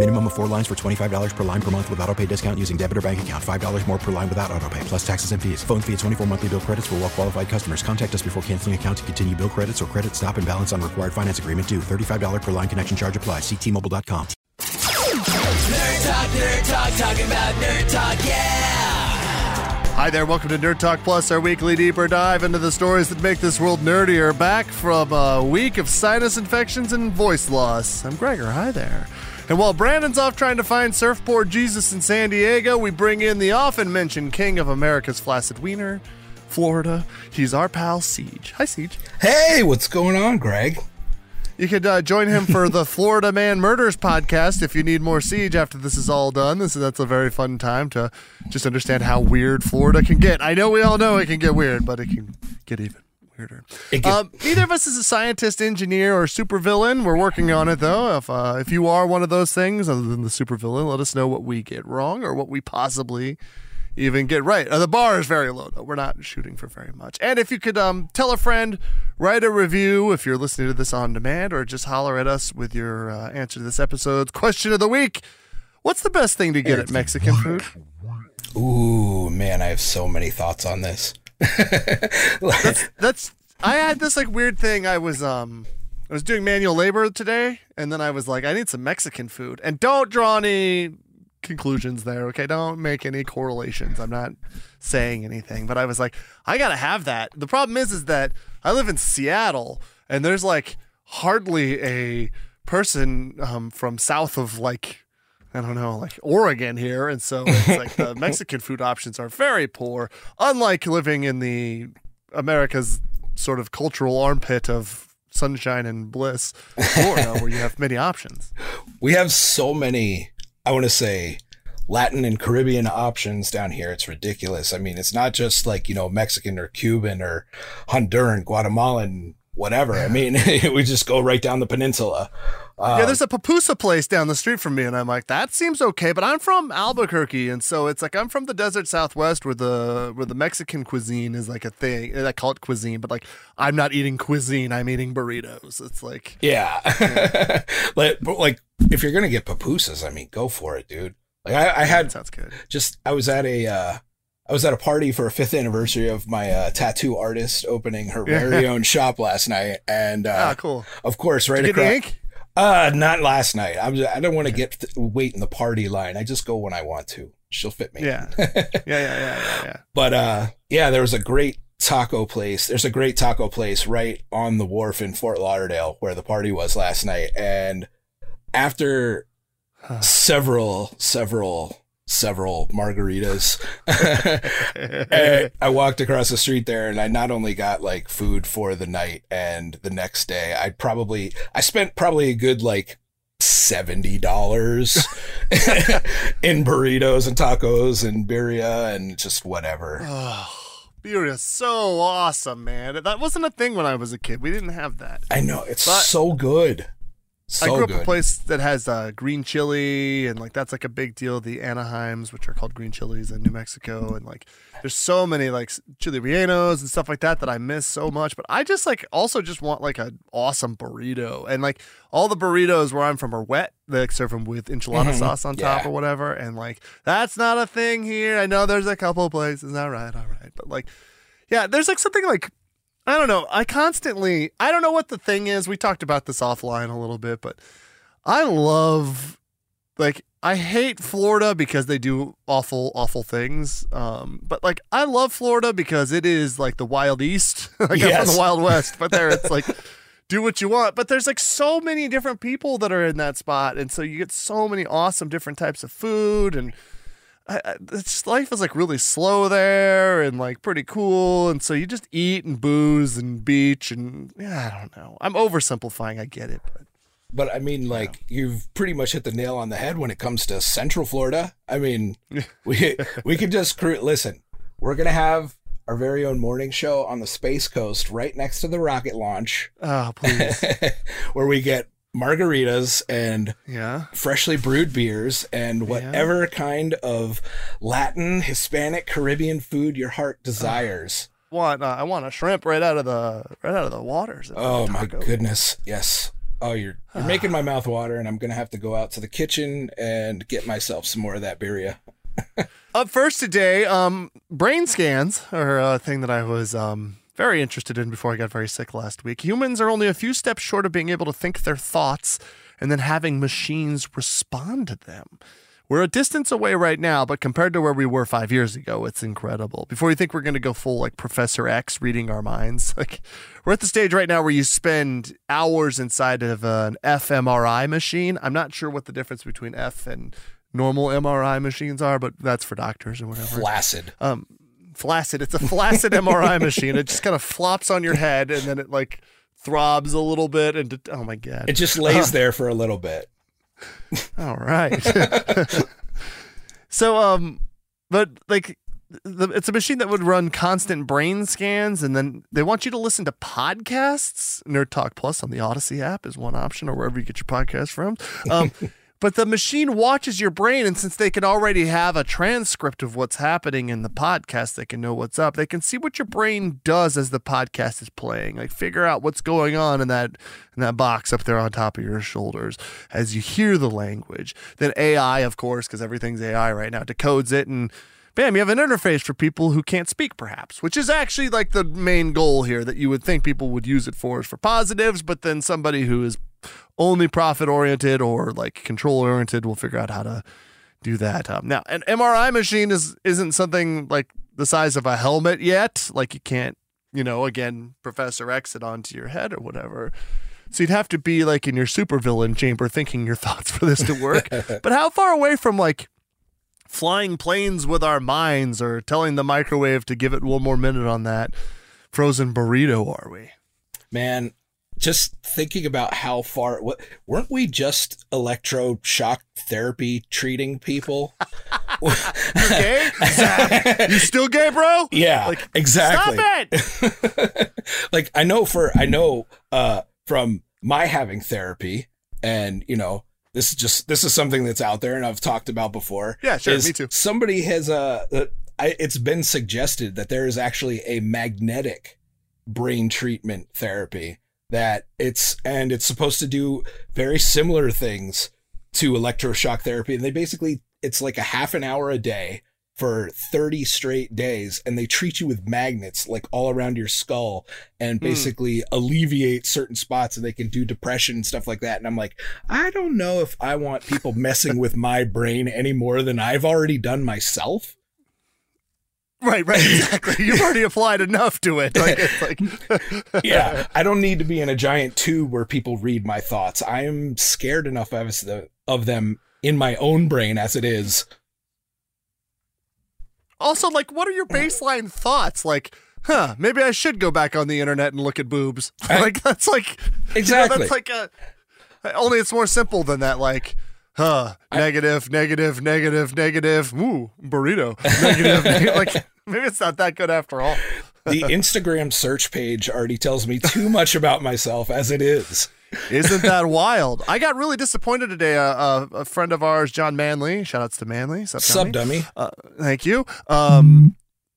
Minimum of four lines for $25 per line per month with auto pay discount using debit or bank account. $5 more per line without auto pay, plus taxes and fees. Phone fee at 24 monthly bill credits for well qualified customers. Contact us before canceling account to continue bill credits or credit stop and balance on required finance agreement due. $35 per line connection charge applies. Ctmobile.com. Nerd Talk, Nerd Talk, talking about Nerd Talk, yeah! Hi there, welcome to Nerd Talk Plus, our weekly deeper dive into the stories that make this world nerdier. Back from a week of sinus infections and voice loss. I'm Gregor, hi there. And while Branden's off trying to find surfboard Jesus in San Diego, we bring in the often mentioned king of America's flaccid wiener, Florida. He's our pal Ceej. Hi, Ceej. Hey, what's going on, Greg? You could uh, join him for the Florida Man Murders podcast if you need more Ceej after this is all done. This that's a very fun time to just understand how weird Florida can get. I know we all know it can get weird, but it can get even weirder. It um, neither of us is a scientist, engineer, or supervillain. We're working on it though. If uh, if you are one of those things, other than the supervillain, let us know what we get wrong or what we possibly even get right. Uh, the bar is very low though. We're not shooting for very much. And if you could um, tell a friend, write a review if you're listening to this on demand, or just holler at us with your uh, answer to this episode's question of the week. What's the best thing to get at Mexican food? Ooh, man, I have so many thoughts on this. That's I had this like weird thing. I was um I was doing manual labor today, and then I was like, I need some Mexican food. And don't draw any conclusions there, okay? Don't make any correlations. I'm not saying anything, but I was like, I gotta have that. The problem is, is that I live in Seattle, and there's like hardly a person um, from south of like I don't know, like Oregon here. And so it's like the Mexican food options are very poor, unlike living in the America's sort of cultural armpit of sunshine and bliss, Florida, where you have many options. We have so many, I want to say, Latin and Caribbean options down here. It's ridiculous. I mean, it's not just like, you know, Mexican or Cuban or Honduran, Guatemalan, whatever. I mean, we just go right down the peninsula. Uh, yeah, there's a pupusa place down the street from me, and I'm like, that seems okay. But I'm from Albuquerque, and so it's like I'm from the desert Southwest, where the where the Mexican cuisine is like a thing. And I call it cuisine, but like I'm not eating cuisine. I'm eating burritos. It's like yeah, like, but like if you're gonna get pupusas, I mean, go for it, dude. Like I, I had sounds good. Just I was at a uh, I was at a party for a fifth anniversary of my uh, tattoo artist opening her very own shop last night, and uh, ah, cool. Of course, right Did you get across. Uh, not last night. I'm. Just, I don't want to get wait in the party line. I just go when I want to. She'll fit me. Yeah. yeah, yeah, yeah, yeah, yeah. But uh, yeah, there was a great taco place. There's a great taco place right on the wharf in Fort Lauderdale where the party was last night. And after several, several, several margaritas, I, I walked across the street there and I not only got like food for the night and the next day, I probably, I spent probably a good like seventy dollars in burritos and tacos and birria and just whatever. Oh, beer so awesome, man. That wasn't a thing when I was a kid. We didn't have that. I know it's But- so good. So I grew up good. a place that has uh, green chili, and like that's like a big deal. The Anaheims, which are called green chilies in New Mexico, and like there's so many like chili rellenos and stuff like that that I miss so much. But I just like also just want like an awesome burrito, and like all the burritos where I'm from are wet. They like, serve them with enchilada Mhm. sauce on top or whatever, and like that's not a thing here. I know there's a couple places. All right, all right, but like yeah, there's like something like I don't know. I constantly I don't know what the thing is. We talked about this offline a little bit, but I love like I hate Florida because they do awful awful things. Um but like I love Florida because it is like the wild east. like I'm from the wild west, but there it's like do what you want. But there's like so many different people that are in that spot, and so you get so many awesome different types of food and. I, I, it's just, life is like really slow there and like pretty cool, and so you just eat and booze and beach and yeah, I don't know. I'm oversimplifying, I get it, but But I mean, like you've pretty much hit the nail on the head when it comes to Central Florida. I mean, we we could just cru- listen. We're gonna have our very own morning show on the Space Coast, right next to the rocket launch, oh please, where we get margaritas and yeah. freshly brewed beers and whatever kind of Latin, Hispanic, Caribbean food your heart desires. Want uh, I want a shrimp right out of the right out of the waters. Oh my goodness, yes. Oh, you're you're making my mouth water, and I'm gonna have to go out to the kitchen and get myself some more of that birria. Up first today, um, brain scans are a thing that I was um, very interested in before I got very sick last week. Humans are only a few steps short of being able to think their thoughts and then having machines respond to them. We're a distance away right now, but compared to where we were five years ago, it's incredible. Before you think we're going to go full like Professor X reading our minds, like we're at the stage right now where you spend hours inside of an fMRI machine. I'm not sure what the difference between F and normal MRI machines are, but that's for doctors or whatever. Flaccid. Um, flaccid. It's a flaccid MRI machine. It just kind of flops on your head and then it like throbs a little bit and oh my god. It just lays there for a little bit. All right. so um but like the, it's a machine that would run constant brain scans and then they want you to listen to podcasts. Nerd Talk Plus on the Odyssey app is one option or wherever you get your podcast from. Um But the machine watches your brain, and since they can already have a transcript of what's happening in the podcast, they can know what's up. They can see what your brain does as the podcast is playing, like figure out what's going on in that in that box up there on top of your shoulders as you hear the language. Then AI, of course, because everything's AI right now, decodes it and bam, you have an interface for people who can't speak, perhaps, which is actually like the main goal here that you would think people would use it for is for positives, but then somebody who is only profit oriented or like control oriented We'll figure out how to do that. Um, now, an MRI machine is isn't something like the size of a helmet yet. Like you can't, you know, again, Professor X it onto your head or whatever. So you'd have to be like in your supervillain chamber thinking your thoughts for this to work. but how far away from like flying planes with our minds or telling the microwave to give it one more minute on that frozen burrito are we? Man, just thinking about how far what weren't we just electroshock therapy treating people? you gay? You still gay, bro? Yeah, Like, exactly. Stop it! like I know for I know uh from my having therapy and you know this is just this is something that's out there and I've talked about before. Yeah, sure, me too. Somebody has uh, uh I, it's been suggested that there is actually a magnetic brain treatment therapy that it's and it's supposed to do very similar things to electroshock therapy. And they basically it's like a half an hour a day for 30 straight days and they treat you with magnets like all around your skull and hmm. basically alleviate certain spots and they can do depression and stuff like that. And I'm like I don't know if I want people messing with my brain any more than I've already done myself Right, right, exactly. You've already applied enough to it. Like, it's like, yeah, I don't need to be in a giant tube where people read my thoughts. I am scared enough of, of them in my own brain as it is. Also, like, what are your baseline thoughts? Like, huh, maybe I should go back on the internet and look at boobs. like, that's like, you know, Exactly. that's like a, only it's more simple than that. Like, huh, negative, negative, negative, negative, ooh, burrito, negative, negative. Like, maybe it's not that good after all. The Instagram search page already tells me too much about myself as it is. Isn't that wild? I got really disappointed today. Uh, uh, a friend of ours, John Manley, shout outs to Manley. Sub dummy? dummy. Uh, thank you. Um,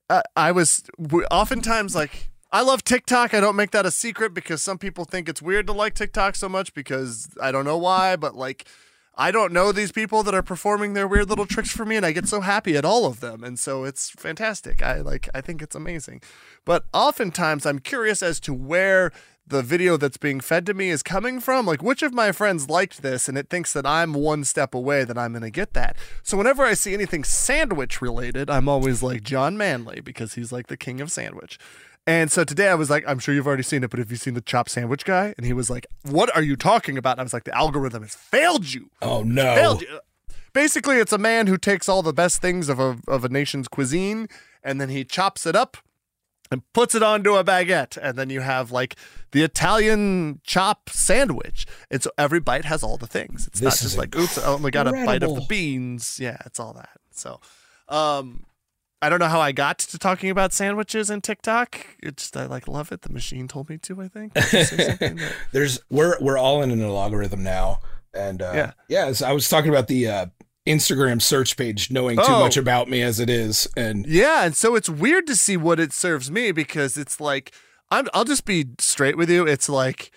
I, I was oftentimes like, I love TikTok. I don't make that a secret because some people think it's weird to like TikTok so much because I don't know why, but like, I don't know these people that are performing their weird little tricks for me, and I get so happy at all of them, and so it's fantastic. I like, I think it's amazing. But oftentimes, I'm curious as to where the video that's being fed to me is coming from. Like, which of my friends liked this, and it thinks that I'm one step away that I'm going to get that. So whenever I see anything sandwich related, I'm always like John Manley because he's like the king of sandwich. And so today I was like, I'm sure you've already seen it, but have you seen the chop sandwich guy? And he was like, What are you talking about? And I was like, The algorithm has failed you. Oh no. Failed you. Basically, it's a man who takes all the best things of a, of a nation's cuisine and then he chops it up and puts it onto a baguette. And then you have like the Italian chop sandwich. And so every bite has all the things. It's not This is just like, oops, I only got a bite of the beans. Yeah, it's all that. So, um, I don't know how I got to talking about sandwiches and TikTok. It's just I like love it. The machine told me to. I think. Did you say something that- There's we're we're all in an algorithm now, and uh, Yeah. yeah. I was talking about the uh, Instagram search page knowing too Oh. much about me as it is, and Yeah, and so it's weird to see what it serves me because it's like I'm I'll just be straight with you. It's like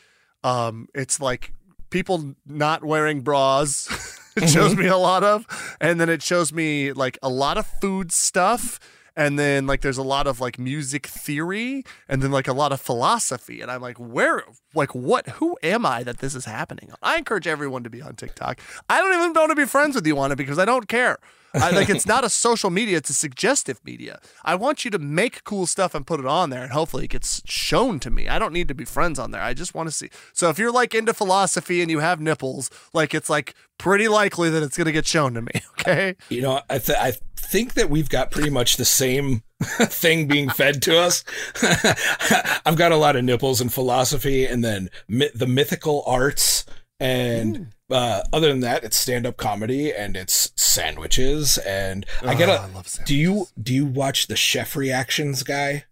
um it's like people not wearing bras. it shows mm-hmm. me a lot of and then it shows me like a lot of food stuff and then like there's a lot of like music theory and then like a lot of philosophy and i'm like where like what who am i that this is happening on? I encourage everyone to be on tiktok. I don't even want to be friends with you on it because i don't care I, like it's not a social media it's a suggestive media. I want you to make cool stuff and put it on there and hopefully it gets shown to me. I don't need to be friends on there. I just want to see. So if you're like into philosophy and you have nipples like it's like pretty likely that it's going to get shown to me okay? You know, I th- I think that we've got pretty much the same thing being fed to us. I've got a lot of nipples and philosophy, and then mi- the mythical arts, and uh, other than that, it's stand up comedy and it's sandwiches. And I get Oh, a. I love do you do you watch the chef reactions guy?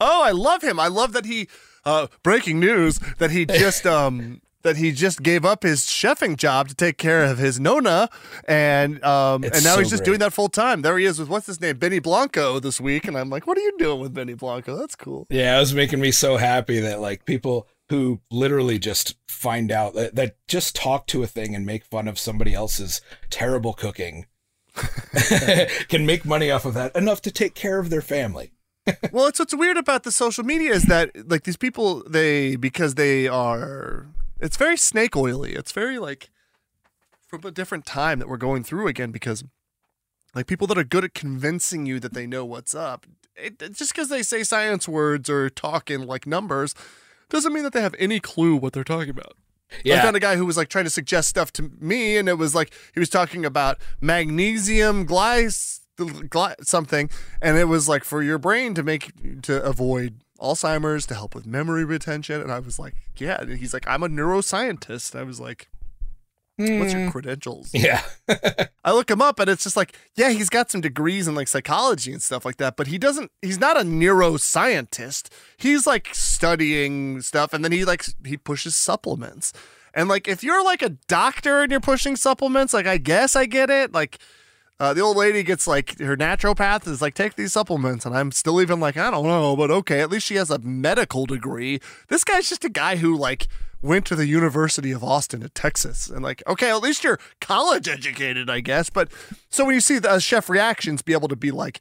Oh, I love him. I love that he uh breaking news that he just um that he just gave up his chefing job to take care of his nona and um It's and now so he's just great. doing that full time. There he is with what's his name? Benny Blanco this week and I'm like, "What are you doing with Benny Blanco? That's cool." Yeah, it was making me so happy that like people who literally just find out that, that just talk to a thing and make fun of somebody else's terrible cooking can make money off of that enough to take care of their family. well, it's what's weird about the social media is that like these people they because they are it's very snake oily. It's very like from a different time that we're going through again because like people that are good at convincing you that they know what's up it, just because they say science words or talk in like numbers doesn't mean that they have any clue what they're talking about I found a guy who was like trying to suggest stuff to me, and it was like he was talking about magnesium glyc gly- something, and it was like for your brain to make to avoid Alzheimer's, to help with memory retention. And I was like, yeah. And he's like, I'm a neuroscientist. I was like, what's your hmm. credentials? Yeah. I look him up and it's just like, yeah, he's got some degrees in like psychology and stuff like that, but he doesn't he's not a neuroscientist. He's like studying stuff and then he like he pushes supplements. And like if you're like a doctor and you're pushing supplements, like I guess I get it. Like uh, the old lady gets like her naturopath is like take these supplements and i'm still even like i don't know but okay at least she has a medical degree. This guy's just a guy who like went to the university of austin at texas and like okay at least you're college educated i guess. But so when you see the uh, chef reactions be able to be like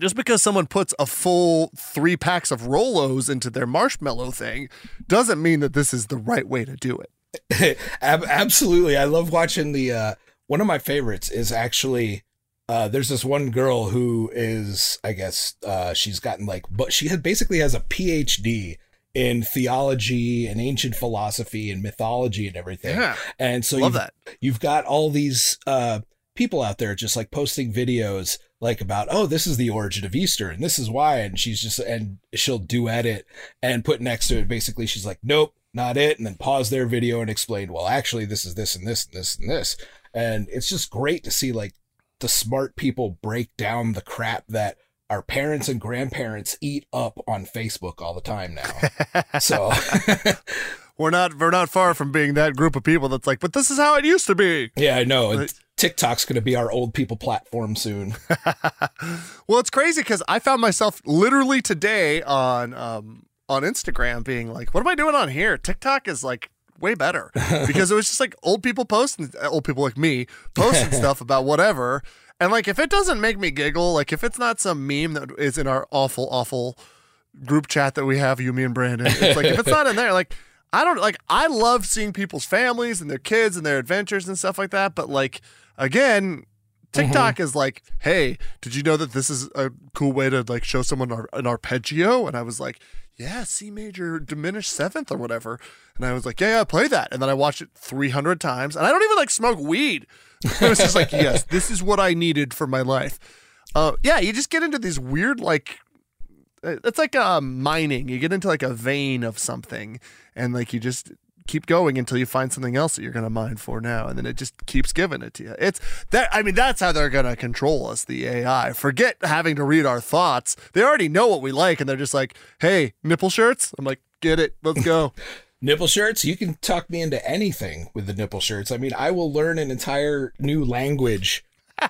just because someone puts a full three packs of rolos into their marshmallow thing doesn't mean that this is the right way to do it. Absolutely. I love watching the uh one of my favorites is actually uh there's this one girl who is I guess uh she's gotten like but she had basically has a PhD in theology and ancient philosophy and mythology and everything. Yeah. And so Love you've, that. you've got all these uh people out there just like posting videos like about oh this is the origin of Easter and this is why and she's just and she'll duet it and put next to it basically she's like nope not it and then pause their video and explain well actually this is this and this and this and this and it's just great to see like the smart people break down the crap that our parents and grandparents eat up on Facebook all the time now. so we're not we're not far from being that group of people that's like but this is how it used to be yeah, I know. But- TikTok's going to be our old people platform soon. Well, it's crazy because I found myself literally today on um, on Instagram being like, "What am I doing on here?" TikTok is like way better because it was just like old people posting, uh, old people like me posting stuff about whatever, and like if it doesn't make me giggle, like if it's not some meme that is in our awful, awful group chat that we have, you, me, and Branden, it's like if it's not in there, like. I don't like I love seeing people's families and their kids and their adventures and stuff like that, but like again, mm-hmm. TikTok is like, hey, did you know that this is a cool way to like show someone an arpeggio? And I was like, yeah, C major diminished seventh or whatever. And I was like, yeah, yeah, play that. And then I watched it 300 times. And I don't even like smoke weed. It was just like, yes, this is what I needed for my life. Uh, yeah, you just get into these weird like uh, it's like uh, mining. You get into like a vein of something, and like you just keep going until you find something else that you're going to mine for now, and then it just keeps giving it to you. It's that. I mean, that's how they're going to control us. The AI. Forget having to read our thoughts. They already know what we like, and they're just like, "Hey, nipple shirts." I'm like, "Get it? Let's go." nipple shirts you can talk me into anything with the nipple shirts i mean i will learn an entire new language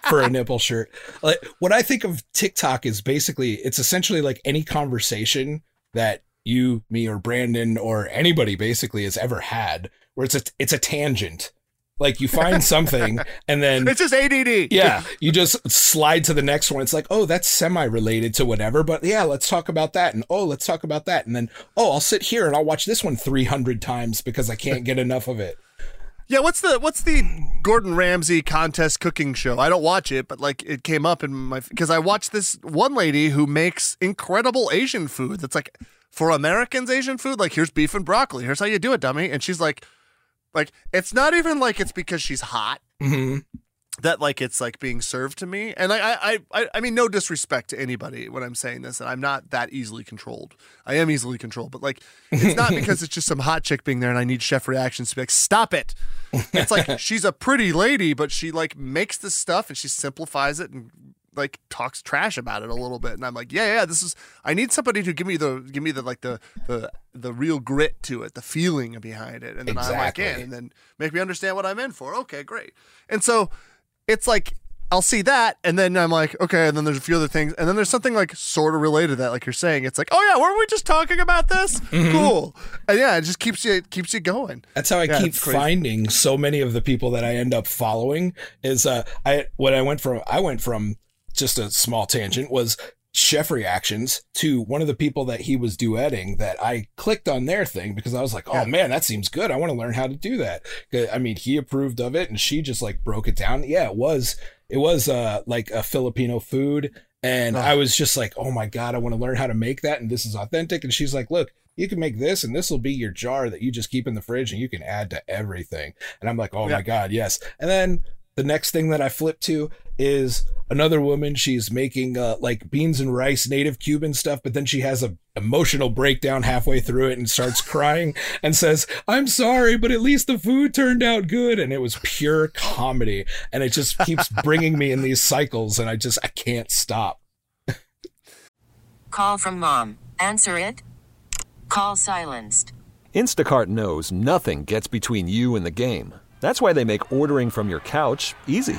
for a nipple shirt. Like what I think of TikTok is basically it's essentially like any conversation that you, me, or Branden or anybody basically has ever had, where it's a it's a tangent. Like you find something and then it's just ADD. Yeah, you just slide to the next one. It's like, oh, that's semi-related to whatever, but yeah, let's talk about that. And oh, let's talk about that. And then oh, I'll sit here and I'll watch this one 300 times because I can't get enough of it. Yeah, what's the what's the Gordon Ramsay contest cooking show? I don't watch it, but like it came up in my because I watched this one lady who makes incredible Asian food. That's like for Americans Asian food. Like here's beef and broccoli. Here's how you do it, dummy. And she's like, like it's not even like it's because she's hot. Mm-hmm that like it's like being served to me and I, I i i mean no disrespect to anybody when i'm saying this and i'm not that easily controlled i am easily controlled but like it's not because it's just some hot chick being there and i need chef reactions to be like stop it it's like she's a pretty lady but she like makes this stuff and she simplifies it and like talks trash about it a little bit and i'm like yeah yeah this is i need somebody to give me the give me the like the the the real grit to it the feeling behind it and then exactly. i'm like in and then make me understand what i'm in for okay great and so it's like I'll see that, and then I'm like, okay, and then there's a few other things, and then there's something like sort of related to that, like you're saying. It's like, oh yeah, weren't we just talking about this? Mm-hmm. Cool, and yeah, it just keeps you it keeps you going. That's how I yeah, keep finding so many of the people that I end up following. Is uh, I when I went from I went from just a small tangent was chef reactions to one of the people that he was duetting that I clicked on their thing because I was like, oh man, that seems good. I want to learn how to do that. I mean, he approved of it and she just like broke it down. Yeah, it was, it was uh, like a Filipino food. And oh. I was just like, oh my God, I want to learn how to make that. And this is authentic. And she's like, look, you can make this and this will be your jar that you just keep in the fridge and you can add to everything. And I'm like, oh yeah. my God, yes. And then the next thing that I flipped to is another woman. She's making uh, like beans and rice, native Cuban stuff, but then she has a emotional breakdown halfway through it and starts crying and says, "I'm sorry, but at least the food turned out good." And it was pure comedy, and it just keeps bringing me in these cycles, and I just I can't stop. Call from mom. Answer it. Call silenced. Instacart knows nothing gets between you and the game. That's why they make ordering from your couch easy.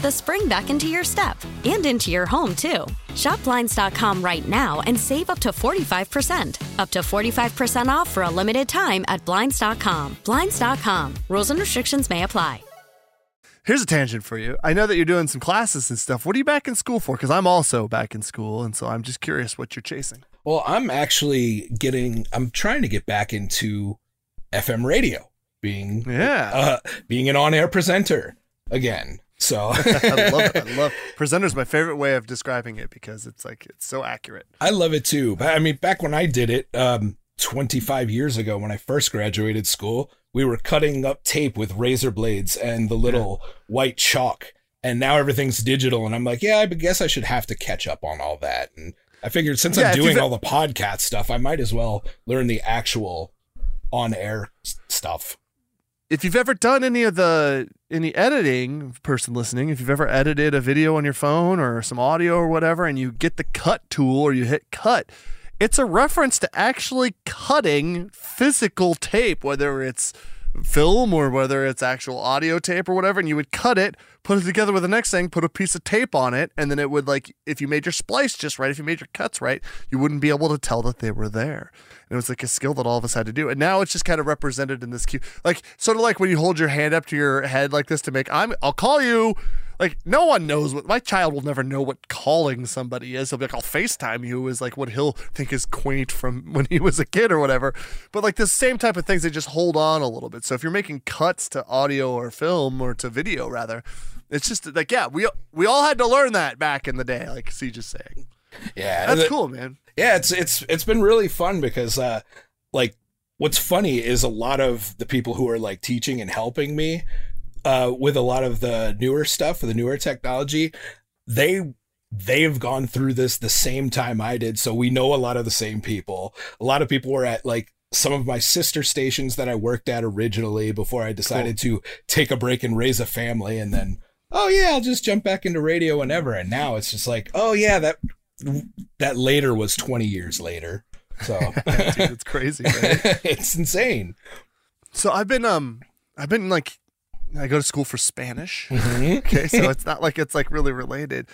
the spring back into your step and into your home, too. Shop Blinds.com right now and save up to 45%. Up to 45% off for a limited time at Blinds.com. Blinds.com. Rules and restrictions may apply. Here's a tangent for you. I know that you're doing some classes and stuff. What are you back in school for? Because I'm also back in school, and so I'm just curious what you're chasing. Well, I'm actually getting. I'm trying to get back into FM radio, being Yeah. uh, being an on-air presenter again. So I love it. I love presenter's my favorite way of describing it because it's like it's so accurate. I love it too. But I mean, back when I did it, um, 25 years ago, when I first graduated school, we were cutting up tape with razor blades and the little white chalk. And now everything's digital. And I'm like, yeah, I guess I should have to catch up on all that. And I figured since Yeah, I'm doing all the podcast stuff, I might as well learn the actual on air stuff. If you've ever done any of the any editing person listening if you've ever edited a video on your phone or some audio or whatever and you get the cut tool or you hit cut it's a reference to actually cutting physical tape whether it's film or whether it's actual audio tape or whatever and you would cut it put it together with the next thing put a piece of tape on it and then it would like if you made your splice just right if you made your cuts right you wouldn't be able to tell that they were there and it was like a skill that all of us had to do and now it's just kind of represented in this cue like sort of like when you hold your hand up to your head like this to make i'm i'll call you like no one knows what my child will never know what calling somebody is. He'll be like, I'll FaceTime you is like what he'll think is quaint from when he was a kid or whatever. But like the same type of things, they just hold on a little bit. So if you're making cuts to audio or film or to video rather, it's just like yeah, we we all had to learn that back in the day, like C just saying. Yeah. That's the- cool, man. Yeah, it's it's it's been really fun because uh like what's funny is a lot of the people who are like teaching and helping me uh with a lot of the newer stuff, the newer technology, they they've gone through this the same time I did, so we know a lot of the same people. A lot of people were at like some of my sister stations that I worked at originally before I decided to take a break and raise a family and then oh yeah, I'll just jump back into radio whenever and now it's just like, oh yeah, that that later was 20 years later. So Dude, it's crazy, right? it's insane. So I've been um I've been like I go to school for Spanish. Mhm. okay, so it's not like it's like really related.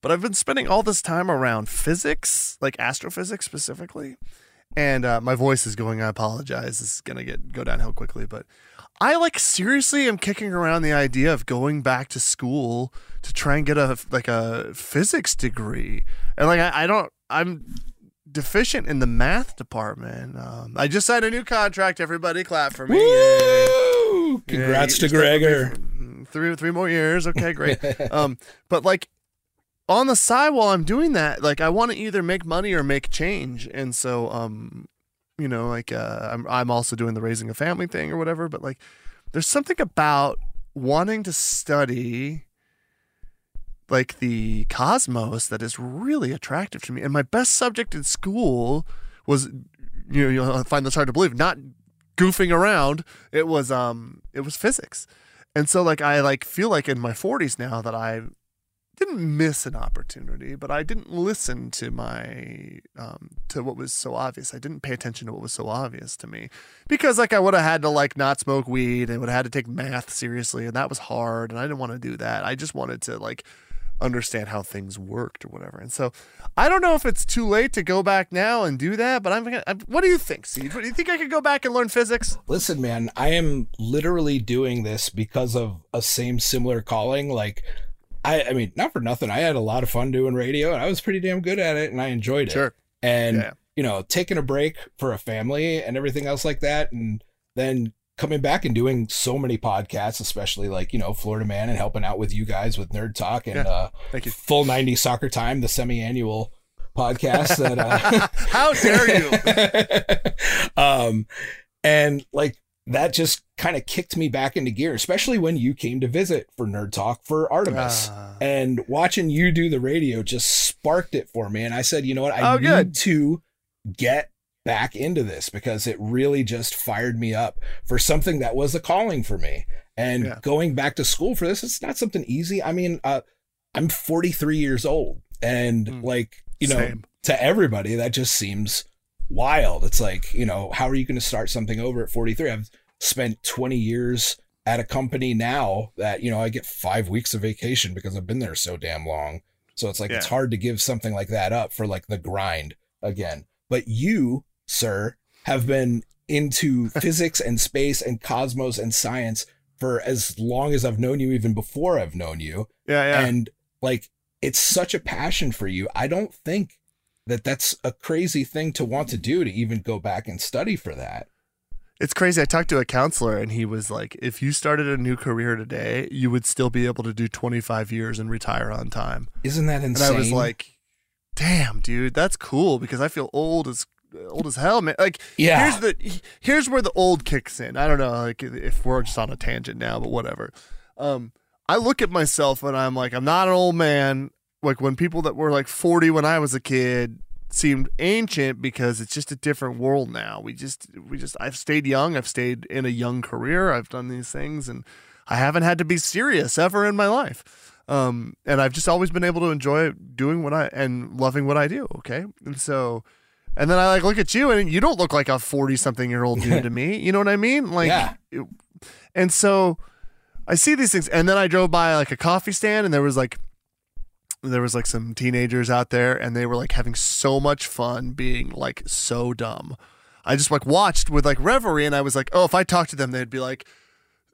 But I've been spending all this time around physics, like astrophysics specifically. And uh, my voice is going, I apologize. This is gonna get go downhill quickly, but I like seriously am kicking around the idea of going back to school to try and get a like a physics degree. And like I, I don't I'm deficient in the math department. Um, I just signed a new contract. Everybody clap for me. Yay. Woo! Congrats Yeah, to you're stuck with Gregor. Three three more years. Okay, great. um, but like on the side while I'm doing that, like I want to either make money or make change, and so um, you know, like uh, I'm I'm also doing the raising a family thing or whatever. But like, there's something about wanting to study like the cosmos that is really attractive to me. And my best subject in school was, you know, you'll find this hard to believe, not goofing around. It was um, it was physics. And so like I like feel like in my 40s now that I didn't miss an opportunity, but I didn't listen to my um to what was so obvious. I didn't pay attention to what was so obvious to me because like I would have had to like not smoke weed and would have had to take math seriously and that was hard and I didn't want to do that. I just wanted to like understand how things worked or whatever. And so I don't know if it's too late to go back now and do that, but I'm, I'm what do you think, Steve? Do you think I could go back and learn physics? Listen, man, I am literally doing this because of a same similar calling. Like, I, I mean, not for nothing. I had a lot of fun doing radio, and I was pretty damn good at it, and I enjoyed it. Sure. And Yeah. you know, taking a break for a family and everything else like that, and then coming back and doing so many podcasts, especially like you know Florida Man and helping out with you guys with Nerd Talk and Yeah. uh, Thank you. Full 90 Soccer Time, the semi-annual podcast that uh, How dare you? um, and like that just kind of kicked me back into gear, especially when you came to visit for Nerd Talk for Artemis. Ah. and watching you do the radio just sparked it for me. And I said, you know what? I Oh, need good. to get back into this because it really just fired me up for something that was a calling for me. And Yeah. going back to school for this, it's not something easy. I mean, uh, I'm 43 years old. And like, you know, Same. to everybody, that just seems wild. It's like, you know, how are you going to start something over at 43? I've spent 20 years at a company now that, you know, I get five weeks of vacation because I've been there so damn long. So it's like, it's hard to give something like that up for like the grind again. But you, sir, have been into physics and space and cosmos and science for as long as I've known you, even before I've known you. Yeah, yeah. And like, it's such a passion for you. I don't think that that's a crazy thing to want to do to even go back and study for that. It's crazy. I talked to a counselor and he was like, if you started a new career today, you would still be able to do 25 years and retire on time. Isn't that insane? And I was like, damn, dude, that's cool because I feel old as old as hell, man. Like, Yeah. here's the here's where the old kicks in. I don't know, like if we're just on a tangent now, but whatever. Um, I look at myself and I'm like, I'm not an old man. Like when people that were like 40 when I was a kid seemed ancient because it's just a different world now. We just we just I've stayed young. I've stayed in a young career. I've done these things and I haven't had to be serious ever in my life. Um, and I've just always been able to enjoy doing what I and loving what I do. Okay. And so, and then I like look at you and you don't look like a 40 something year old dude to me. You know what I mean? Like, Yeah. and so I see these things. And then I drove by like a coffee stand and there was like, there was like some teenagers out there and they were like having so much fun being like so dumb. I just like watched with like reverie and I was like, oh, if I talked to them, they'd be like,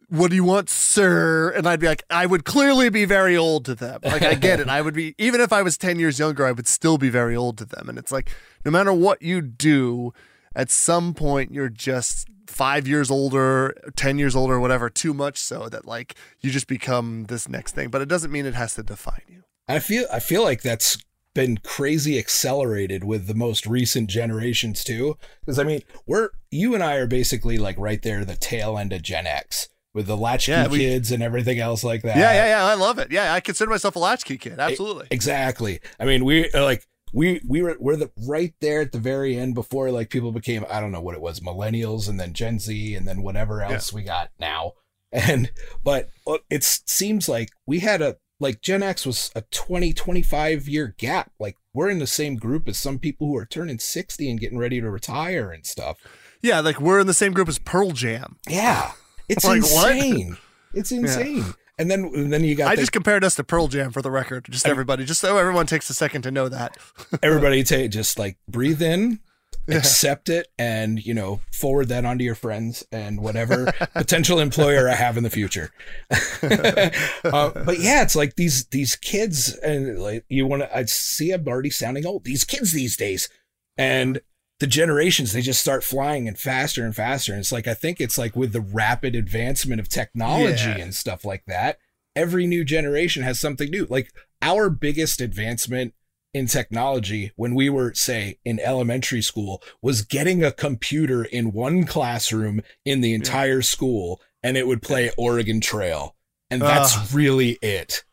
what do you want, sir? And I'd be like, I would clearly be very old to them. Like, I get it. I would be, even if I was 10 years younger, I would still be very old to them. And it's like, no matter what you do, at some point, you're just five years older, 10 years older, whatever, too much so that like you just become this next thing. But it doesn't mean it has to define you. I feel I feel like that's been crazy accelerated with the most recent generations too. Because I mean, we're you and I are basically like right there, the tail end of Gen X with the latchkey Yeah, we- kids and everything else like that. Yeah, yeah, yeah. I love it. Yeah, I consider myself a latchkey kid. Absolutely. Exactly. I mean, we uh, like we we were we're the right there at the very end before like people became I don't know what it was millennials and then Gen Z and then whatever else we got now. And but uh, it seems like we had a like Gen X was a 20 25 year gap. Like we're in the same group as some people who are turning 60 and getting ready to retire and stuff. Yeah, like we're in the same group as Pearl Jam. Yeah. It's Like, what? insane. It's insane. And then and then you got I the- just compared us to Pearl Jam for the record. Just everybody, just so everyone takes a second to know that. everybody take just like breathe in accept it and you know forward that onto your friends and whatever potential employer i have in the future. Uh, but yeah it's like these these kids and like you want to i see i'm already sounding old. These kids these days and the generations they just start flying and faster and faster. And it's like i think it's like with the rapid advancement of technology Yeah. and stuff like that every new generation has something new. Like our biggest advancement in technology when we were say in elementary school was getting a computer in one classroom in the entire school and it would play Oregon Trail and that's Ugh. really it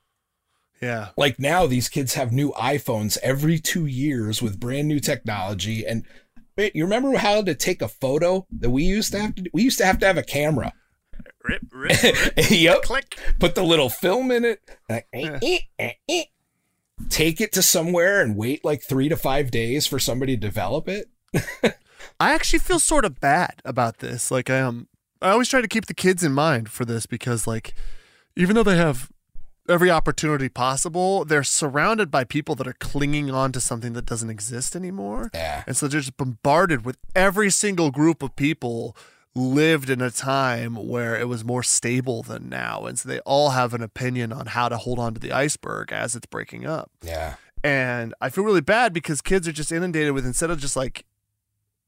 Yeah. like now these kids have new iPhones every 2 years with brand new technology and wait, you remember how to take a photo that we used to have to do? we used to have to have a camera Rip, rip, rip. yep Click. put the little film in it like, eh, eh, eh, eh. Take it to somewhere and wait like three to five days for somebody to develop it I actually feel sort of bad about this. Like I um I always try to keep the kids in mind for this because like even though they have every opportunity possible, they're surrounded by people that are clinging on to something that doesn't exist anymore. Yeah. And so they're just bombarded with every single group of people lived in a time where it was more stable than now. And so they all have an opinion on how to hold on to the iceberg as it's breaking up. yeah And I feel really bad because kids are just inundated with instead of just like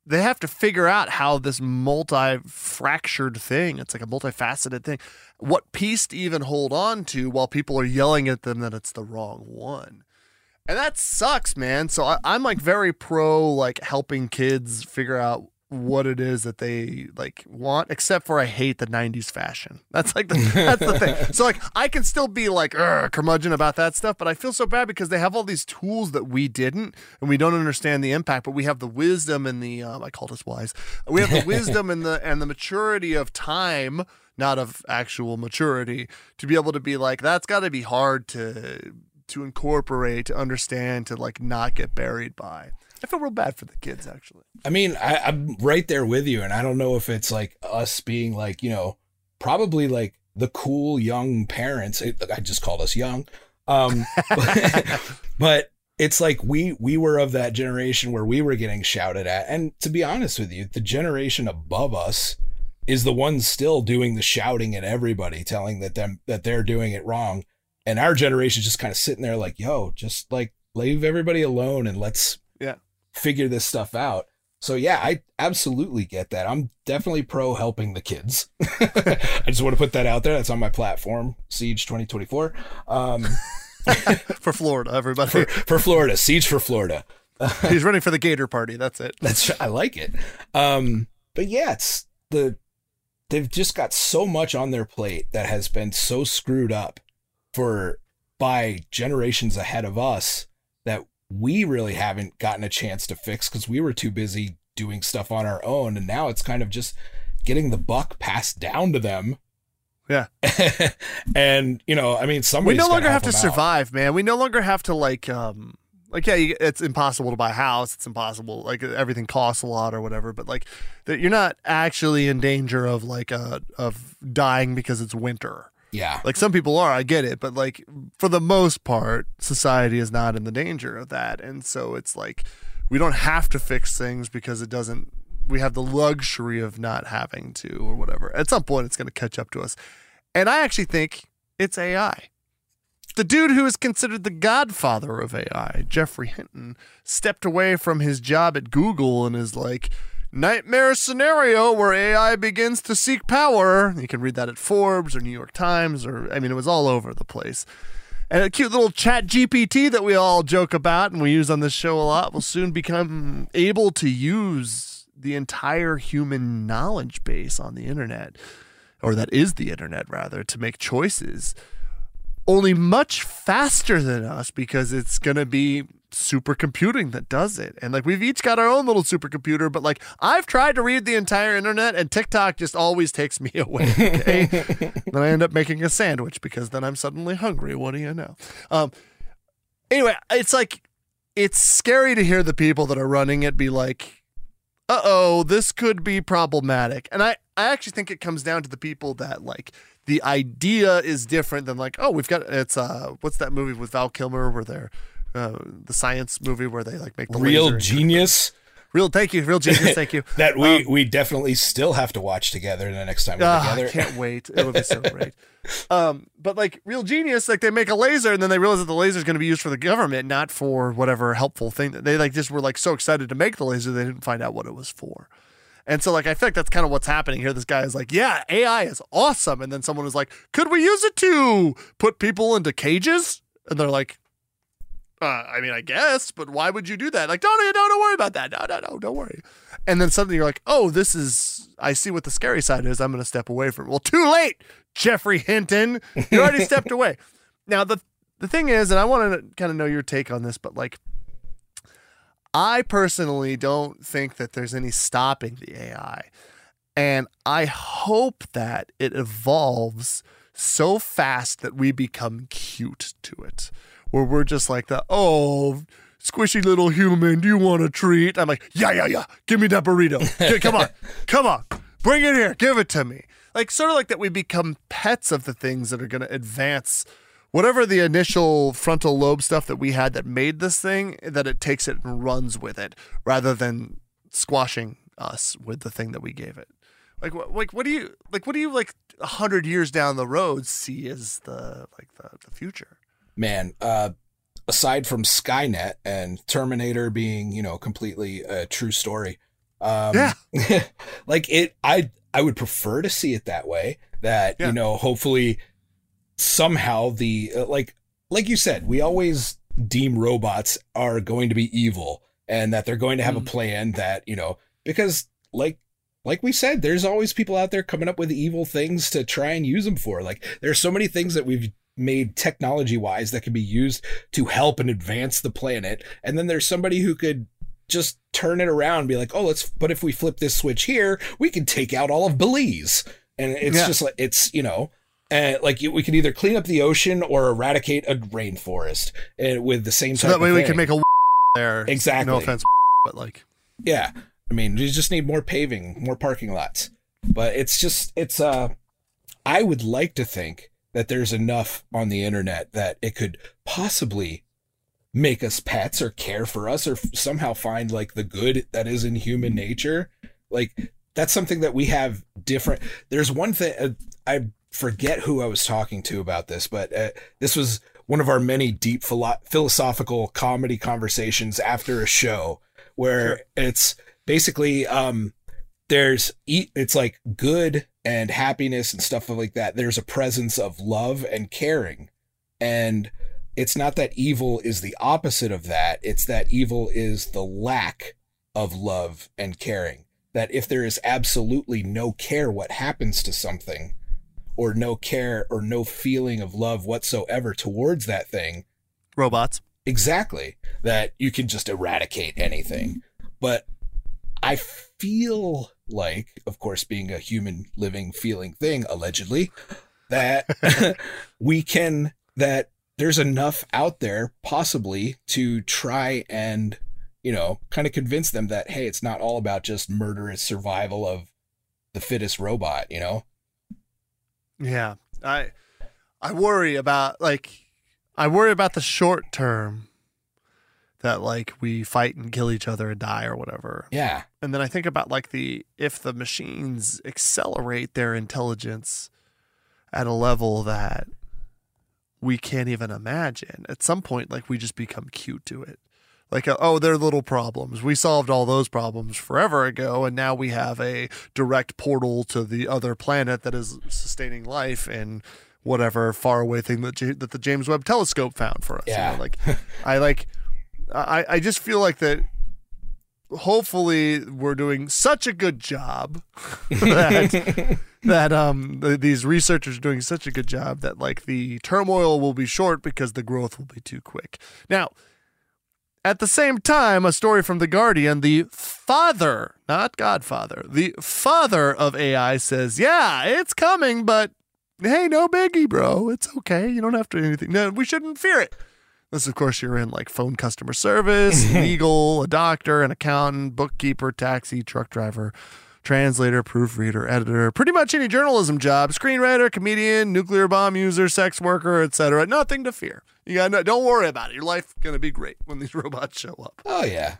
they have to figure out how this multi-fractured thing, it's like a multifaceted thing, what piece to even hold on to while people are yelling at them that it's the wrong one. And that sucks, man. So I, I'm like very pro like helping kids figure out what it is that they like want, except for I hate the '90s fashion. That's like the, that's the thing. So like I can still be like curmudgeon about that stuff, but I feel so bad because they have all these tools that we didn't, and we don't understand the impact. But we have the wisdom and the um, I called us wise. We have the wisdom and the and the maturity of time, not of actual maturity, to be able to be like that's got to be hard to to incorporate, to understand, to like not get buried by. I feel real bad for the kids actually. I mean, I, I'm right there with you, and I don't know if it's like us being like, you know, probably like the cool young parents. I just called us young, um, but, but it's like we we were of that generation where we were getting shouted at, and to be honest with you, the generation above us is the one still doing the shouting at everybody, telling that them that they're doing it wrong, and our generation just kind of sitting there like, yo, just like leave everybody alone and let's. Figure this stuff out. So yeah, I absolutely get that. I'm definitely pro helping the kids. I just want to put that out there. That's on my platform, Ceej 2024. Um, for Florida, everybody. for, for Florida, Ceej for Florida. He's running for the Gator Party. That's it. That's I like it. Um, but yeah, it's the they've just got so much on their plate that has been so screwed up for by generations ahead of us we really haven't gotten a chance to fix because we were too busy doing stuff on our own, and now it's kind of just getting the buck passed down to them. Yeah. and you know, I mean, some we no longer have to them out. survive, man. We no longer have to like um like yeah, you, it's impossible to buy a house. It's impossible. Like everything costs a lot or whatever. But like that, you're not actually in danger of like uh of dying because it's winter. Yeah. Like some people are, I get it, but like for the most part, society is not in the danger of that. And so it's like we don't have to fix things because it doesn't we have the luxury of not having to or whatever. At some point it's going to catch up to us. And I actually think it's AI. The dude who is considered the godfather of AI, Geoffrey Hinton, stepped away from his job at Google and is like, nightmare scenario where AI begins to seek power. You can read that at Forbes or New York Times, or I mean, it was all over the place. And a cute little ChatGPT that we all joke about and we use on this show a lot will soon become able to use the entire human knowledge base on the internet, or that is the internet rather, to make choices only much faster than us because it's going to be supercomputing that does it. And like we've each got our own little supercomputer, but like I've tried to read the entire internet and TikTok just always takes me away. Okay. then I end up making a sandwich because then I'm suddenly hungry. What do you know? Um, anyway, it's like it's scary to hear the people that are running it be like, uh oh, this could be problematic. And I, I actually think it comes down to the people that like the idea is different than like, oh, we've got it's uh what's that movie with Val Kilmer where they're uh, the science movie where they like make the Real genius. Real thank you, real genius, thank you. that we Um, we definitely still have to watch together the next time we're Ah, together. I can't wait. It would be so great. Um, but like real genius, like they make a laser and then they realize that the laser is going to be used for the government, not for whatever helpful thing. that They like just were like so excited to make the laser they didn't find out what it was for. And so like I feel like that's kind of what's happening here. This guy is like, yeah, AI is awesome, and then someone was like, could we use it to put people into cages? And they're like, uh, I mean, I guess, but why would you do that? Like, don't, don't, don't worry about that. No, no, no, don't worry. And then suddenly you're like, oh, this is, I see what the scary side is. I'm going to step away from it. Well, too late, Geoffrey Hinton. You already stepped away. Now, the, the thing is, and I want to kind of know your take on this, but like, I personally don't think that there's any stopping the AI. And I hope that it evolves so fast that we become cute to it, where we're just like the, oh, squishy little human, do you want a treat? I'm like, yeah, yeah, yeah, give me that burrito. Yeah, come on, come on, bring it here, give it to me. Like, sort of like that we become pets of the things that are going to advance whatever the initial frontal lobe stuff that we had that made this thing, that it takes it and runs with it rather than squashing us with the thing that we gave it. Like, what, like, what do you like? What do you like? A hundred years down the road, see as the like the, the future. Man uh aside from skynet and terminator being you know completely a true story um Yeah. like it i i would prefer to see it that way that Yeah. you know hopefully somehow the uh, like like you said we always deem robots are going to be evil and that they're going to have a plan that you know because like like we said there's always people out there coming up with evil things to try and use them for like there's so many things that we've made technology wise that can be used to help and advance the planet and then there's somebody who could just turn it around and be like oh let's but if we flip this switch here we can take out all of belize and it's Yeah. just like it's you know And like we could either clean up the ocean or eradicate a rainforest uh, with the same. So type that way of we can make a there. Exactly. No offense, but like Yeah. I mean, you just need more paving, more parking lots. But it's just, it's, uh, I would like to think that there's enough on the internet that it could possibly make us pets or care for us or somehow find like the good that is in human nature. Like, that's something that we have different. There's one thing, uh, I forget who I was talking to about this, but uh, this was one of our many deep philo- philosophical comedy conversations after a show where it's basically um there's it's like good and happiness and stuff like that there's a presence of love and caring. And it's not that evil is the opposite of that it's that evil is the lack of love and caring. That if there is absolutely no care what happens to something or no care or no feeling of love whatsoever towards that thing robots. exactly that you can just eradicate anything. But i feel like of course being a human living feeling thing allegedly that we can that there's enough out there possibly to try and you know kind of convince them that hey it's not all about just murderous survival of the fittest robot you know Yeah. I I worry about like I worry about the short term that like we fight and kill each other and die or whatever. yeah And then I think about like the if the machines accelerate their intelligence at a level that we can't even imagine. At some point like we just become cute to it. Like uh, oh they're little problems. We solved all those problems forever ago and now we have a direct portal to the other planet that is sustaining life and whatever faraway thing that J- that the James Webb telescope found for us. you know? Yeah. Like I like I I just feel like that hopefully we're doing such a good job that that um th- these researchers are doing such a good job that like the turmoil will be short because the growth will be too quick. Now, at the same time, a story from the Guardian, the father, not godfather, the father of AI says, "Yeah, it's coming, but hey, no biggie, bro. It's okay. You don't have to do anything. No, we shouldn't fear it." This, of course, you're in like phone customer service, legal, a doctor, an accountant, bookkeeper, taxi, truck driver, translator, proofreader, editor, pretty much any journalism job, screenwriter, comedian, nuclear bomb user, sex worker, etc. Nothing to fear. You got no, don't worry about it. Your life gonna be great when these robots show up. oh yeah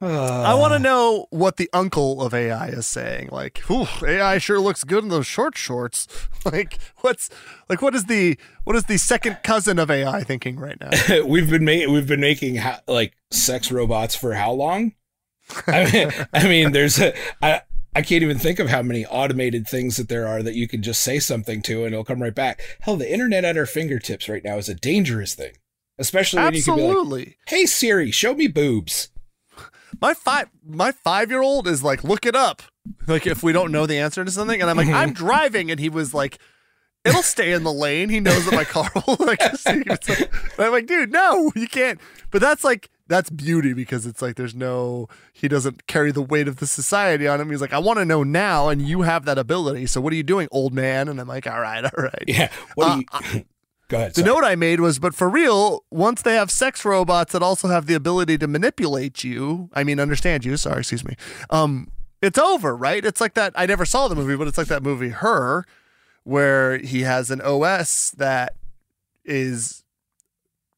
I want to ah. know what the uncle of AI is saying. Like, AI sure looks good in those short shorts. Like, what's like what is the what is the second cousin of AI thinking right now? we've been making we've been making ha- like sex robots for how long? I mean, I mean, there's a I I can't even think of how many automated things that there are that you can just say something to and it'll come right back. Hell, the internet at our fingertips right now is a dangerous thing, especially when you can be like, Absolutely. "Hey Siri, show me boobs." My five my five year old is like, look it up. Like if we don't know the answer to something, and I'm like, I'm driving, and he was like, it'll stay in the lane. He knows that my car will like. I'm like, dude, no, you can't. But that's like that's beauty because it's like there's no he doesn't carry the weight of the society on him. He's like, I want to know now, and you have that ability. So what are you doing, old man? And I'm like, all right, all right. Yeah. What Uh, you? Go ahead. The sorry. note I made was, but for real, once they have sex robots that also have the ability to manipulate you, I mean, understand you, sorry, excuse me, um, it's over, right? It's like that. I never saw the movie, but it's like that movie, Her, where he has an OS that is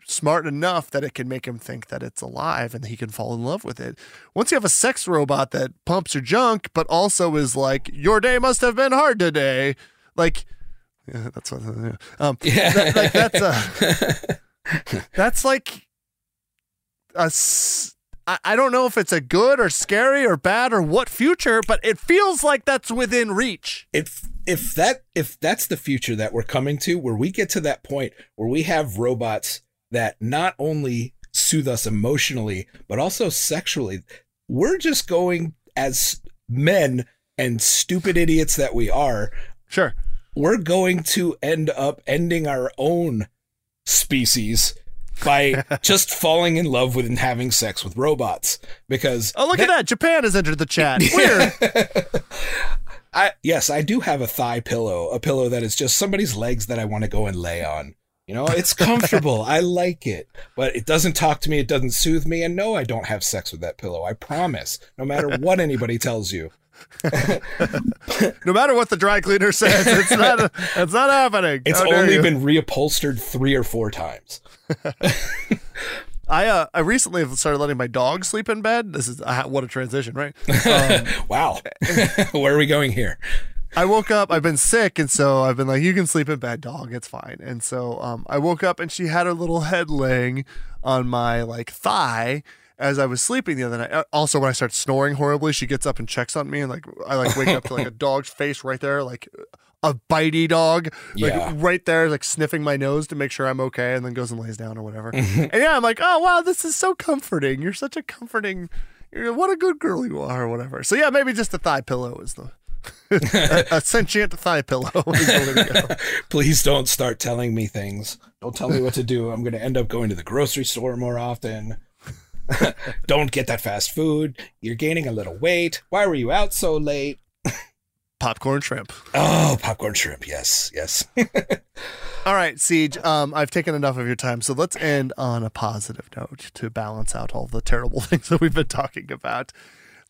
smart enough that it can make him think that it's alive and he can fall in love with it. Once you have a sex robot that pumps your junk, but also is like, your day must have been hard today, like, yeah, that's what. Yeah. Um, Yeah. that- like that's a. that's like a. I don't know if it's a good or scary or bad or what future, but it feels like that's within reach. if if that if that's the future that we're coming to where we get to that point where we have robots that not only soothe us emotionally but also sexually we're just going as men and stupid idiots that we are Sure. We're going to end up ending our own species by just falling in love with and having sex with robots because Oh, look at that! Japan has entered the chat. Weird. I yes, I do have a thigh pillow, a pillow that is just somebody's legs that I want to go and lay on. You know, it's comfortable. I like it, but it doesn't talk to me. It doesn't soothe me. And no, I don't have sex with that pillow. I promise. No matter what anybody tells you. no matter what the dry cleaner says, it's not. It's not happening. It's How only been reupholstered three or four times. I uh, I recently have started letting my dog sleep in bed. This is uh, what a transition, right? Um, wow. Where are we going here? I woke up. I've been sick, and so I've been like, "You can sleep in bed, dog. It's fine." And so um, I woke up, and she had her little head laying on my like thigh as I was sleeping the other night. Uh, Also, when I start snoring horribly, she gets up and checks on me, and like I like wake up to like a dog's face right there, like a bitey dog, like Yeah. right there, like sniffing my nose to make sure I'm okay, and then goes and lays down or whatever. and yeah, I'm like, oh wow, this is so comforting. You're such a comforting. What a good girl you are, or whatever. So yeah, maybe just a thigh pillow is the a, a sentient thigh pillow. is the way to go. Please don't start telling me things. Don't tell me what to do. I'm going to end up going to the grocery store more often. don't get that fast food. You're gaining a little weight. Why were you out so late? Popcorn shrimp. Oh, popcorn shrimp. Yes, yes. All right, Ceej. Um, I've taken enough of your time, so let's end on a positive note to balance out all the terrible things that we've been talking about.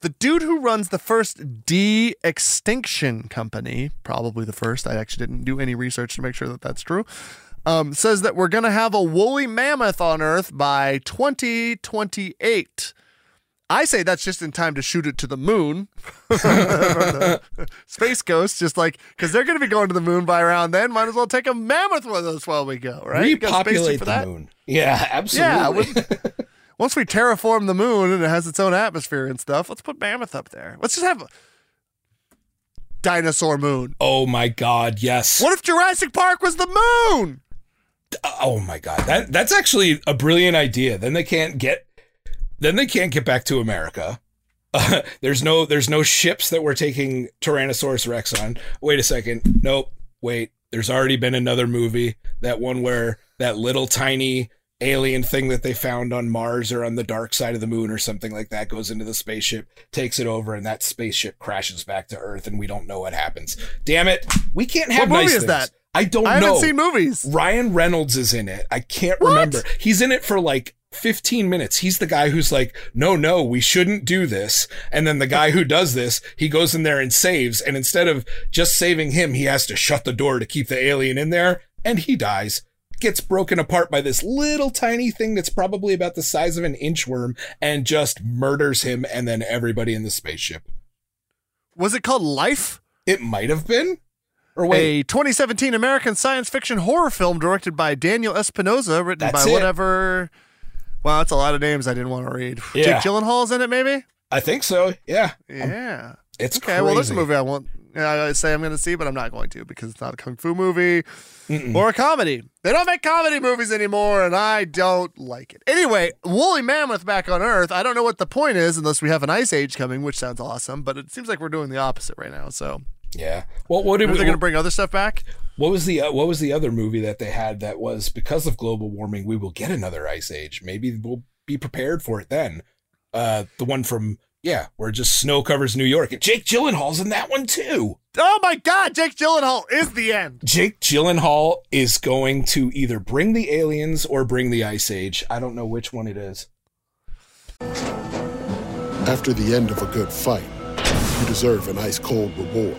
The dude who runs the first de-extinction company, probably the first. I actually didn't do any research to make sure that that's true. Um, says that we're going to have a woolly mammoth on Earth by 2028. I say that's just in time to shoot it to the moon. Space Ghost, just like, because they're going to be going to the moon by around then. Might as well take a mammoth with us while we go, right? You got a spacesuit Repopulate for the that? moon. Yeah, absolutely. Yeah. once we terraform the moon and it has its own atmosphere and stuff, let's put mammoth up there. Let's just have a dinosaur moon. oh my God. Yes. What if Jurassic Park was the moon? Oh my God. That that's actually a brilliant idea. Then they can't get. Then they can't get back to America. Uh, there's no there's no ships that we're taking Tyrannosaurus Rex on. Wait a second. Nope. Wait. There's already been another movie. That one where that little tiny alien thing that they found on Mars or on the dark side of the moon or something like that goes into the spaceship, takes it over, and that spaceship crashes back to Earth, and we don't know what happens. Damn it. We can't have What movie is things. that? I don't I know. haven't seen movies. Ryan Reynolds is in it. I can't What? remember. He's in it for like 15 minutes. He's the guy who's like, no, no, we shouldn't do this. And then the guy who does this, he goes in there and saves. And instead of just saving him, he has to shut the door to keep the alien in there. And he dies. Gets broken apart by this little tiny thing that's probably about the size of an inchworm and just murders him and then everybody in the spaceship. Was it called Life? It might have been. Or wait. A 2017 American science fiction horror film directed by Daniel Espinosa, written That's by it. whatever. Wow, that's a lot of names I didn't want to read. Yeah. Jake Gyllenhaal's in it, maybe? I think so. Yeah. Yeah. It's okay, well, there's a movie I want. I say I'm going to see, but I'm not going to because it's not a kung fu movie or a comedy. They don't make comedy movies anymore, and I don't like it. Anyway, woolly mammoth back on Earth. I don't know what the point is unless we have an ice age coming, which sounds awesome. But it seems like we're doing the opposite right now. So, Yeah. Well, what did are we, they going to bring other stuff back? What was the uh, what was the other movie that they had that was because of global warming we will get another ice age. Maybe we'll be prepared for it then. Uh the one from yeah, where just snow covers New York. And Jake Gyllenhaal's in that one too. Oh my God, Jake Gyllenhaal is the end. Jake Gyllenhaal is going to either bring the aliens or bring the ice age. I don't know which one it is. After the end of a good fight, you deserve an ice cold reward.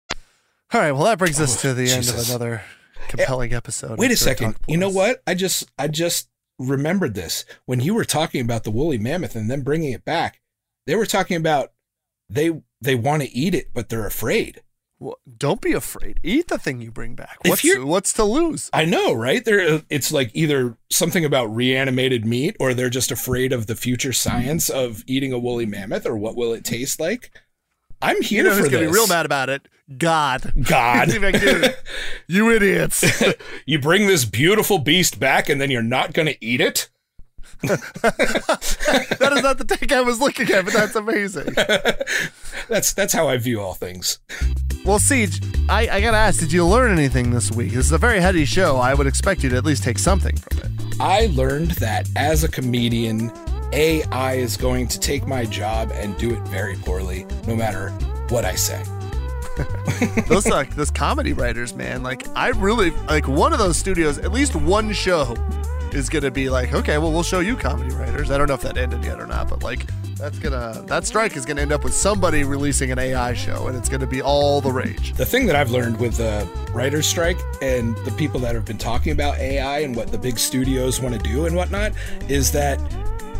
All right, well, that brings us Oh, to the end of another eh, compelling episode. Wait a second. You know what? I just I just remembered this when you were talking about the woolly mammoth and then bringing it back. They were talking about they they want to eat it, but they're afraid. Well, don't be afraid. Eat the thing you bring back. What's what's to lose? I know, right? There, it's like either something about reanimated meat, or they're just afraid of the future science of eating a woolly mammoth, or what will it taste like. I'm here You know for who's gonna be real mad about it? God. God. See if I can do it. you idiots. you bring this beautiful beast back, and then you're not going to eat it. that is not the take I was looking at, but that's amazing. That's that's how I view all things. Well, Ceej, I, I gotta ask, did you learn anything this week? This is a very heady show. I would expect you to at least take something from it. I learned that as a comedian, AI is going to take my job and do it very poorly, no matter what I say. those like those comedy writers, man. Like I really like one of those studios. At least one show is gonna be like, okay, well, we'll show you comedy writers. I don't know if that ended yet or not, but like that's gonna that strike is gonna end up with somebody releasing an AI show, and it's gonna be all the rage. The thing that I've learned with the writer's strike and the people that have been talking about AI and what the big studios want to do and whatnot is that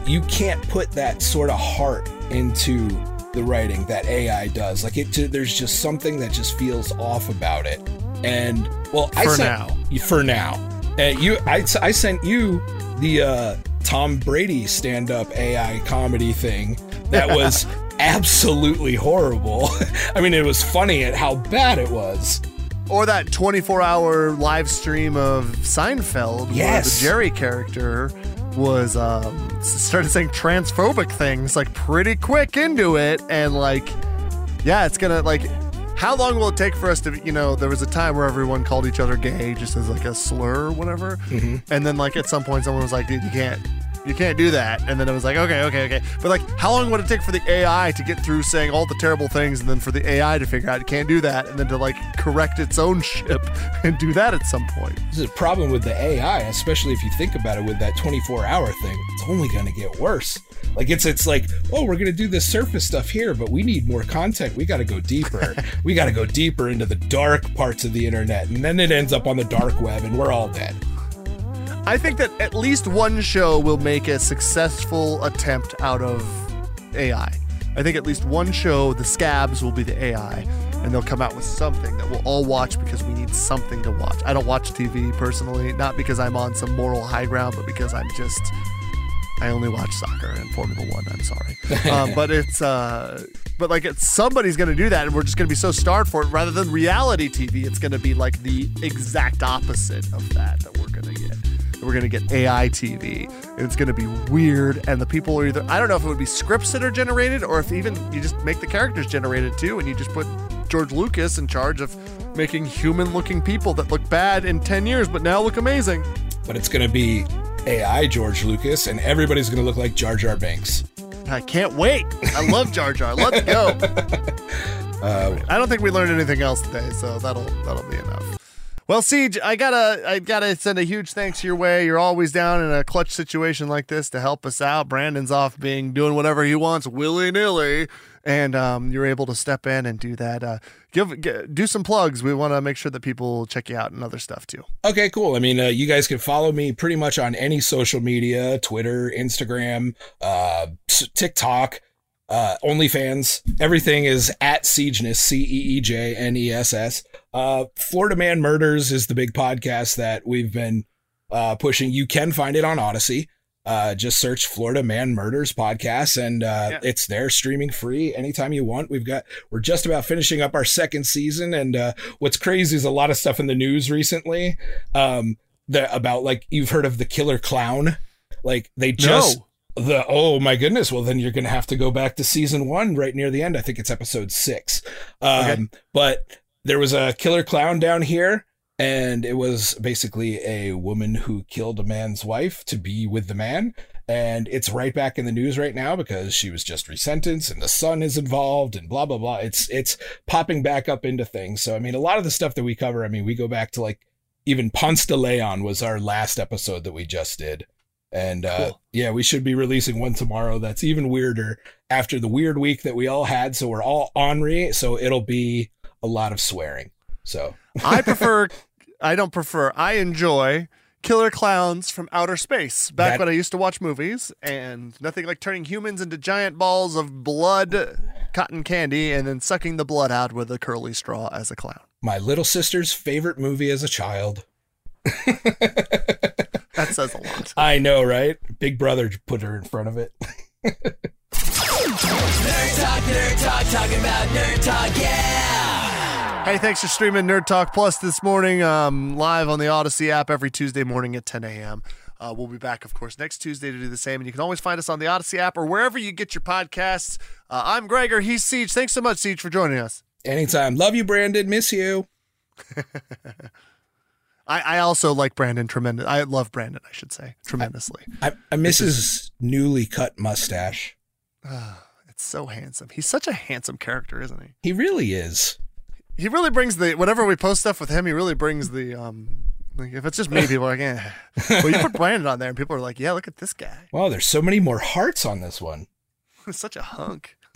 you can't put that sort of heart into the writing that AI does. Like it, there's just something that just feels off about it. And well, I For sent, now. for now, uh, you, I, I sent you the uh, Tom Brady stand-up AI comedy thing that was absolutely horrible. I mean, it was funny at how bad it was. Or that 24 hour live stream of Seinfeld where the Jerry character was um, started saying transphobic things like pretty quick into it and like yeah it's gonna like how long will it take for us to you know there was a time where everyone called each other gay just as like a slur or whatever. And then like at some point someone was like dude you can't you can't do that and then it was like okay okay okay but like how long would it take for the ai to get through saying all the terrible things and then for the ai to figure out it can't do that and then to like correct its own ship and do that at some point This is a problem with the AI, especially if you think about it with that 24 hour thing. It's only going to get worse. Like it's it's like, oh, we're going to do this surface stuff here, but we need more content. We got to go deeper. we got to go deeper into the dark parts of the internet, and then it ends up on the dark web, and we're all dead. I think that at least one show will make a successful attempt out of AI. I think at least one show, the scabs will be the AI, and they'll come out with something that we'll all watch because we need something to watch. I don't watch TV personally, not because I'm on some moral high ground, but because I'm just I only watch soccer and Formula One. I'm sorry, um, but it's uh, but like it's somebody's gonna do that, and we're just gonna be so starved for it. Rather than reality TV, it's gonna be like the exact opposite of that that we're gonna get. We're gonna get AI TV, and it's gonna be weird. And the people are either I don't know if it would be scripts that are generated, or if even you just make the characters generated too, and you just put George Lucas in charge of making human-looking people that look bad in ten years, but now look amazing. But it's going to be AI George Lucas, and everybody's going to look like Jar Jar Binks. I can't wait. I love Jar Jar. Let's go. Uh, I don't think we learned anything else today, so that'll that'll be enough. Well, Ceej, I gotta I gotta send a huge thanks your way. You're always down in a clutch situation like this to help us out. Branden's off being doing whatever he wants willy nilly, and um, you're able to step in and do that. Uh, give g- do some plugs. We want to make sure that people check you out and other stuff too. Okay, cool. I mean, uh, you guys can follow me pretty much on any social media Twitter, Instagram, uh, TikTok, uh, OnlyFans. Everything is at Ceejness, C E E J N E S S. Uh, Florida Man Murders is the big podcast that we've been uh, pushing. You can find it on Odyssey. Uh, just search Florida Man Murders podcast and uh, it's there streaming free anytime you want. We've got, we're just about finishing up our second season. And uh, what's crazy is a lot of stuff in the news recently um, that about like, you've heard of the killer clown. Like they just, the, oh my goodness. Well, then you're going to have to go back to season one right near the end. I think it's episode six. Um, but there was a killer clown down here and it was basically a woman who killed a man's wife to be with the man and it's right back in the news right now because she was just resentenced and the son is involved and blah blah blah it's it's popping back up into things so i mean a lot of the stuff that we cover i mean we go back to like even ponce de leon was our last episode that we just did and uh Cool. yeah we should be releasing one tomorrow that's even weirder after the weird week that we all had so we're all ornery so it'll be a lot of swearing so I prefer I don't prefer. I enjoy killer clowns from outer space. Back That- when I used to watch movies, and nothing like turning humans into giant balls of blood, cotton candy, and then sucking the blood out with a curly straw as a clown. My little sister's favorite movie as a child. That says a lot. I know, right? Big Brother put her in front of it. Nerd Talk, Nerd Talk, talking about Nerd Talk, yeah! Hey, thanks for streaming Nerd Talk Plus this morning, um, live on the Odyssey app every Tuesday morning at 10 a.m. Uh, we'll be back, of course, next Tuesday to do the same. And you can always find us on the Odyssey app or wherever you get your podcasts. Uh, I'm Gregor. He's Ceej. Thanks so much, Ceej, for joining us. Anytime. Love you, Branden. Miss you. I, I also like Branden tremendous. I love Branden, I should say, tremendously. I, I miss his newly cut mustache. it's so handsome. He's such a handsome character, isn't he? He really is. He really brings the whenever we post stuff with him, he really brings the um. Like if it's just me, people are like, eh. Well, you put Branden on there, and people are like, yeah, look at this guy. Wow, there's so many more hearts on this one. such a hunk.